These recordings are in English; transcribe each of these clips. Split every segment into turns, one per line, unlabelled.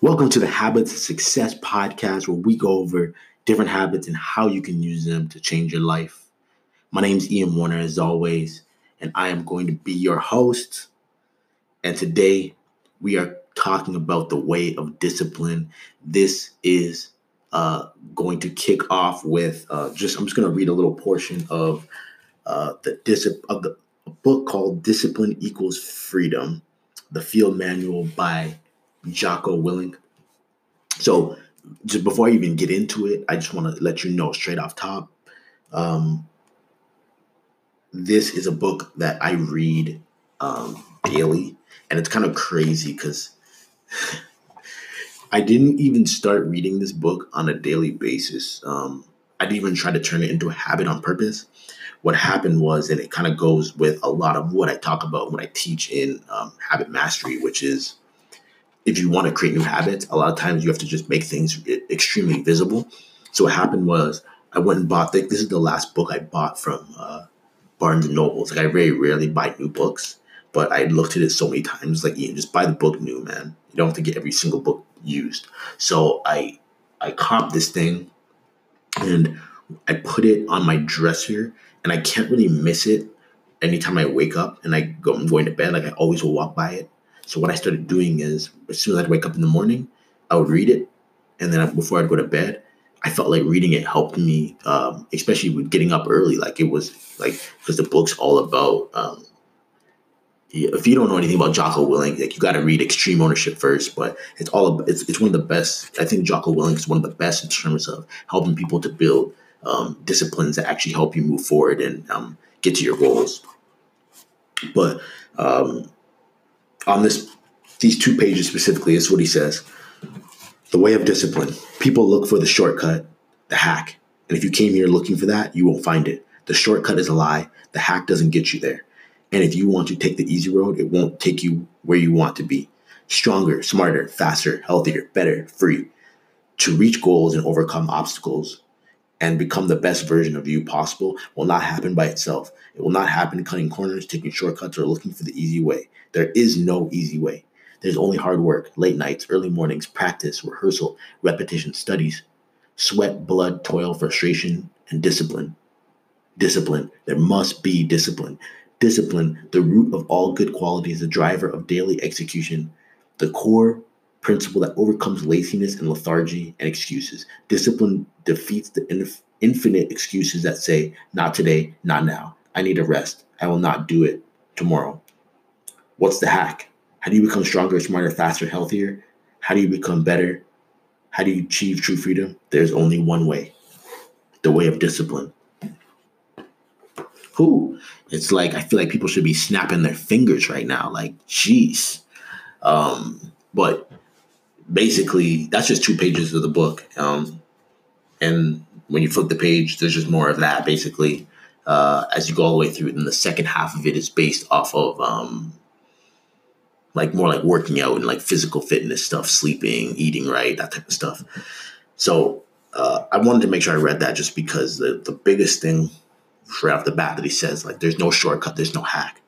Welcome to the Habits of Success podcast, where we go over different habits and how you can use them to change your life. My name is Ian Warner, as always, and I am going to be your host. And today we are talking about the way of discipline. This is uh, going to kick off with uh, just, I'm just going to read a little portion of uh, the discipline of the book called Discipline Equals Freedom, the field manual by Jocko Willink. So, just before I even get into it, I just want to let you know straight off top. Um, this is a book that I read um, daily, and it's kind of crazy because I didn't even start reading this book on a daily basis. Um, I didn't even try to turn it into a habit on purpose. What happened was, and it kind of goes with a lot of what I talk about when I teach in um, habit mastery, which is if you want to create new habits, a lot of times you have to just make things extremely visible. So what happened was I went and bought. This This is the last book I bought from uh, Barnes and Nobles. Like I very rarely buy new books, but I looked at it so many times. Like Ian, just buy the book new, man. You don't have to get every single book used. So I I copped this thing, and I put it on my dresser, and I can't really miss it. Anytime I wake up and I go, I'm going to bed. Like I always will walk by it so what I started doing is, as soon as I'd wake up in the morning, I would read it, and then before I'd go to bed, I felt like reading it helped me, um, especially with getting up early. Like it was like because the book's all about. Um, if you don't know anything about Jocko Willink, like you got to read Extreme Ownership first. But it's all about, it's it's one of the best. I think Jocko Willink is one of the best in terms of helping people to build um, disciplines that actually help you move forward and um, get to your goals. But um, on this these two pages specifically is what he says. The way of discipline. People look for the shortcut, the hack. And if you came here looking for that, you won't find it. The shortcut is a lie. The hack doesn't get you there. And if you want to take the easy road, it won't take you where you want to be. Stronger, smarter, faster, healthier, better, free. To reach goals and overcome obstacles and become the best version of you possible will not happen by itself. It will not happen cutting corners, taking shortcuts, or looking for the easy way. There is no easy way. There's only hard work, late nights, early mornings, practice, rehearsal, repetition, studies, sweat, blood, toil, frustration, and discipline. Discipline. There must be discipline. Discipline, the root of all good qualities, the driver of daily execution, the core principle that overcomes laziness and lethargy and excuses. Discipline defeats the inf- infinite excuses that say, not today, not now. I need a rest. I will not do it tomorrow. What's the hack? How do you become stronger, smarter, faster, healthier? How do you become better? How do you achieve true freedom? There's only one way the way of discipline. Who? It's like I feel like people should be snapping their fingers right now. Like, jeez. Um, but basically, that's just two pages of the book. Um, and when you flip the page, there's just more of that. Basically, uh, as you go all the way through, and the second half of it is based off of um, like more like working out and like physical fitness stuff, sleeping, eating right, that type of stuff. So uh, I wanted to make sure I read that just because the, the biggest thing right off the bat that he says, like, there's no shortcut, there's no hack.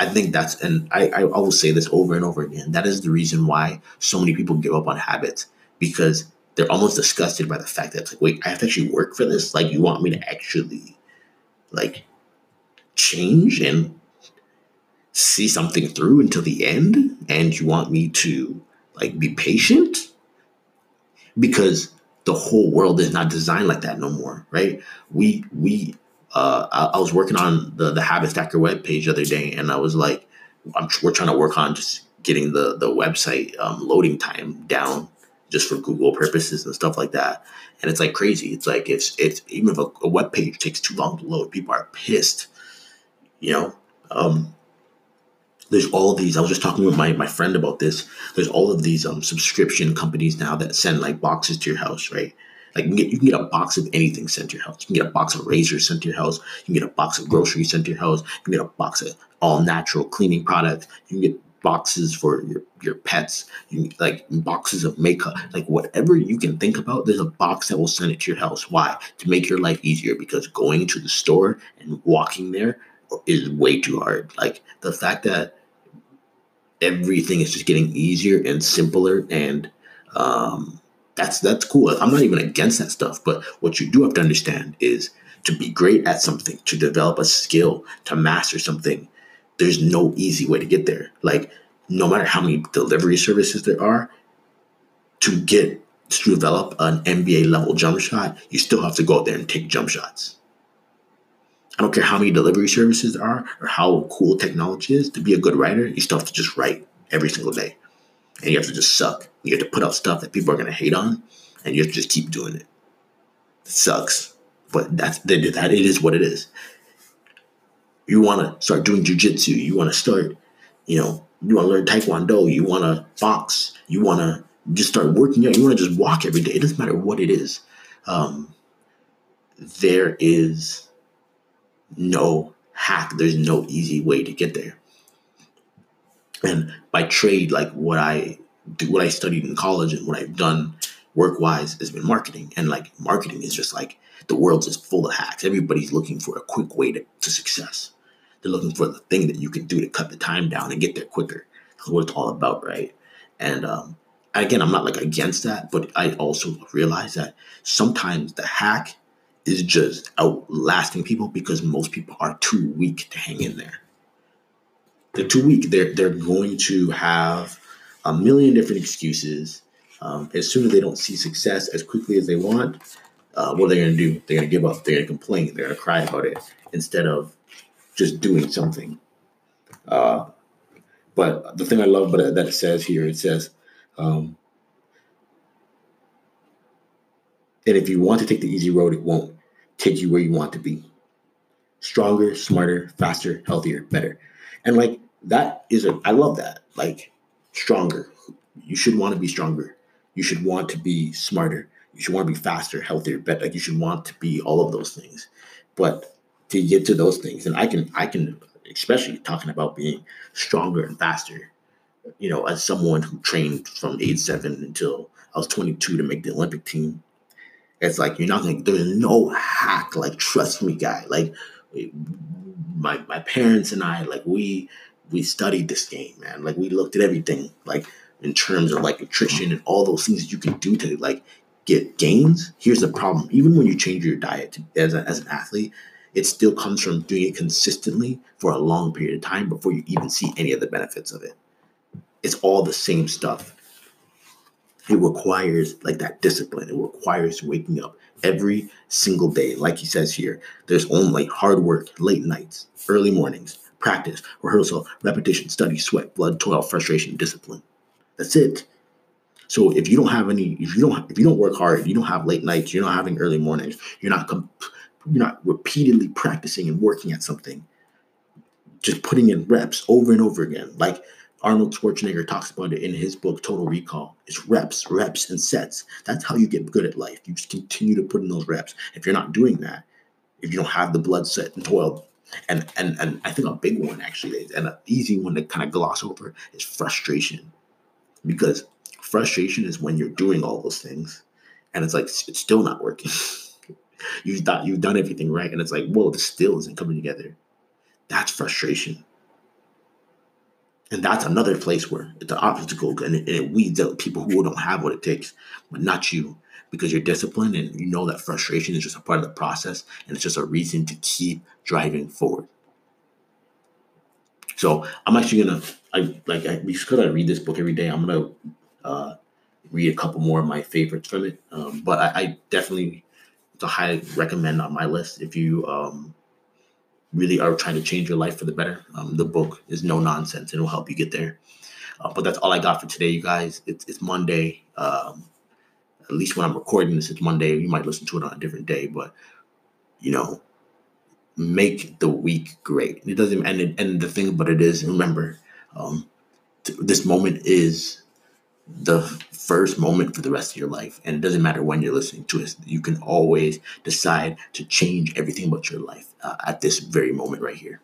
I think that's, and I, I will say this over and over again. That is the reason why so many people give up on habits because they're almost disgusted by the fact that it's like, wait, I have to actually work for this. Like, you want me to actually, like, change and see something through until the end and you want me to like be patient because the whole world is not designed like that no more right we we uh i, I was working on the the habit stacker web page the other day and i was like I'm, we're trying to work on just getting the the website um, loading time down just for google purposes and stuff like that and it's like crazy it's like it's it's even if a, a web page takes too long to load people are pissed you know um there's all these. I was just talking with my, my friend about this. There's all of these um subscription companies now that send like boxes to your house, right? Like you can, get, you can get a box of anything sent to your house. You can get a box of razors sent to your house. You can get a box of groceries sent to your house. You can get a box of all natural cleaning products. You can get boxes for your, your pets. You like boxes of makeup. Like whatever you can think about, there's a box that will send it to your house. Why? To make your life easier. Because going to the store and walking there is way too hard. Like the fact that everything is just getting easier and simpler and Um, that's that's cool. I'm not even against that stuff, but what you do have to understand is to be great at something, to develop a skill, to master something. There's no easy way to get there. Like no matter how many delivery services there are, to get to develop an NBA level jump shot, you still have to go out there and take jump shots. I don't care how many delivery services there are or how cool technology is. To be a good writer, you still have to just write every single day. And you have to just suck. You have to put out stuff that people are going to hate on, and you have to just keep doing it. It sucks, but that's that. It is what it is. You want to start doing jujitsu. You want to start, you know, you want to learn taekwondo. You want to box. You want to just start working out. You want to just walk every day. It doesn't matter what it is. Um, there is no hack. There's no easy way to get there. And by trade, like what I do, what I studied in college and what I've done work wise has been marketing. And like marketing is just like the world's just full of hacks. Everybody's looking for a quick way to, to success. They're looking for the thing that you can do to cut the time down and get there quicker. That's what it's all about, right? And um, again, I'm not like against that, but I also realize that sometimes the hack is just outlasting people because most people are too weak to hang in there. They're too weak. They're they're going to have a million different excuses. Um, as soon as they don't see success as quickly as they want, uh, what are they going to do? They're going to give up. They're going to complain. They're going to cry about it instead of just doing something. Uh, but the thing I love but that it says here, it says um, and if you want to take the easy road, it won't take you where you want to be. Stronger, smarter, faster, healthier, better. And like that is a I love that. Like stronger. You should want to be stronger. You should want to be smarter. You should want to be faster, healthier, better. Like you should want to be all of those things. But to get to those things, and I can I can especially talking about being stronger and faster you know, as someone who trained from age seven until I was 22 to make the Olympic team, it's like you're not gonna. There's no hack. Like trust me, guy. Like my my parents and I, like we we studied this game, man. Like we looked at everything, like in terms of like nutrition and all those things that you can do to like get gains. Here's the problem: even when you change your diet to, as a, as an athlete, it still comes from doing it consistently for a long period of time before you even see any of the benefits of it. It's all the same stuff. It requires like that discipline. It requires waking up every single day. Like he says here, there's only hard work, late nights, early mornings, practice, rehearsal, repetition, study, sweat, blood, toil, frustration, discipline. That's it. So if you don't have any, if you don't, if you don't work hard, if you don't have late nights, you're not having early mornings, you're not, you're not repeatedly practicing and working at something, just putting in reps over and over again. Like Arnold Schwarzenegger talks about it in his book Total Recall. It's reps, reps, and sets. That's how you get good at life. You just continue to put in those reps. If you're not doing that, if you don't have the blood set and toil, and and and I think a big one actually and an easy one to kind of gloss over is frustration, because frustration is when you're doing all those things, and it's like it's still not working. you've done you've done everything right, and it's like, whoa, this still isn't coming together. That's frustration. And that's another place where it's an obstacle and it, it weeds out people who don't have what it takes, but not you because you're disciplined and you know that frustration is just a part of the process and it's just a reason to keep driving forward. So I'm actually gonna, I like, I, because I read this book every day, I'm gonna uh, read a couple more of my favorites from it. Um, but I, I definitely, to highly recommend on my list if you um, really are trying to change your life for the better, um, the book is no nonsense it'll help you get there. Uh, but that's all I got for today, you guys. It's, it's Monday. Um, at least when I'm recording this, it's Monday. You might listen to it on a different day, but you know, make the week great. It doesn't, it, and the thing but it is, remember, um, t- this moment is the first moment for the rest of your life. And it doesn't matter when you're listening to it, you can always decide to change everything about your life uh, at this very moment right here.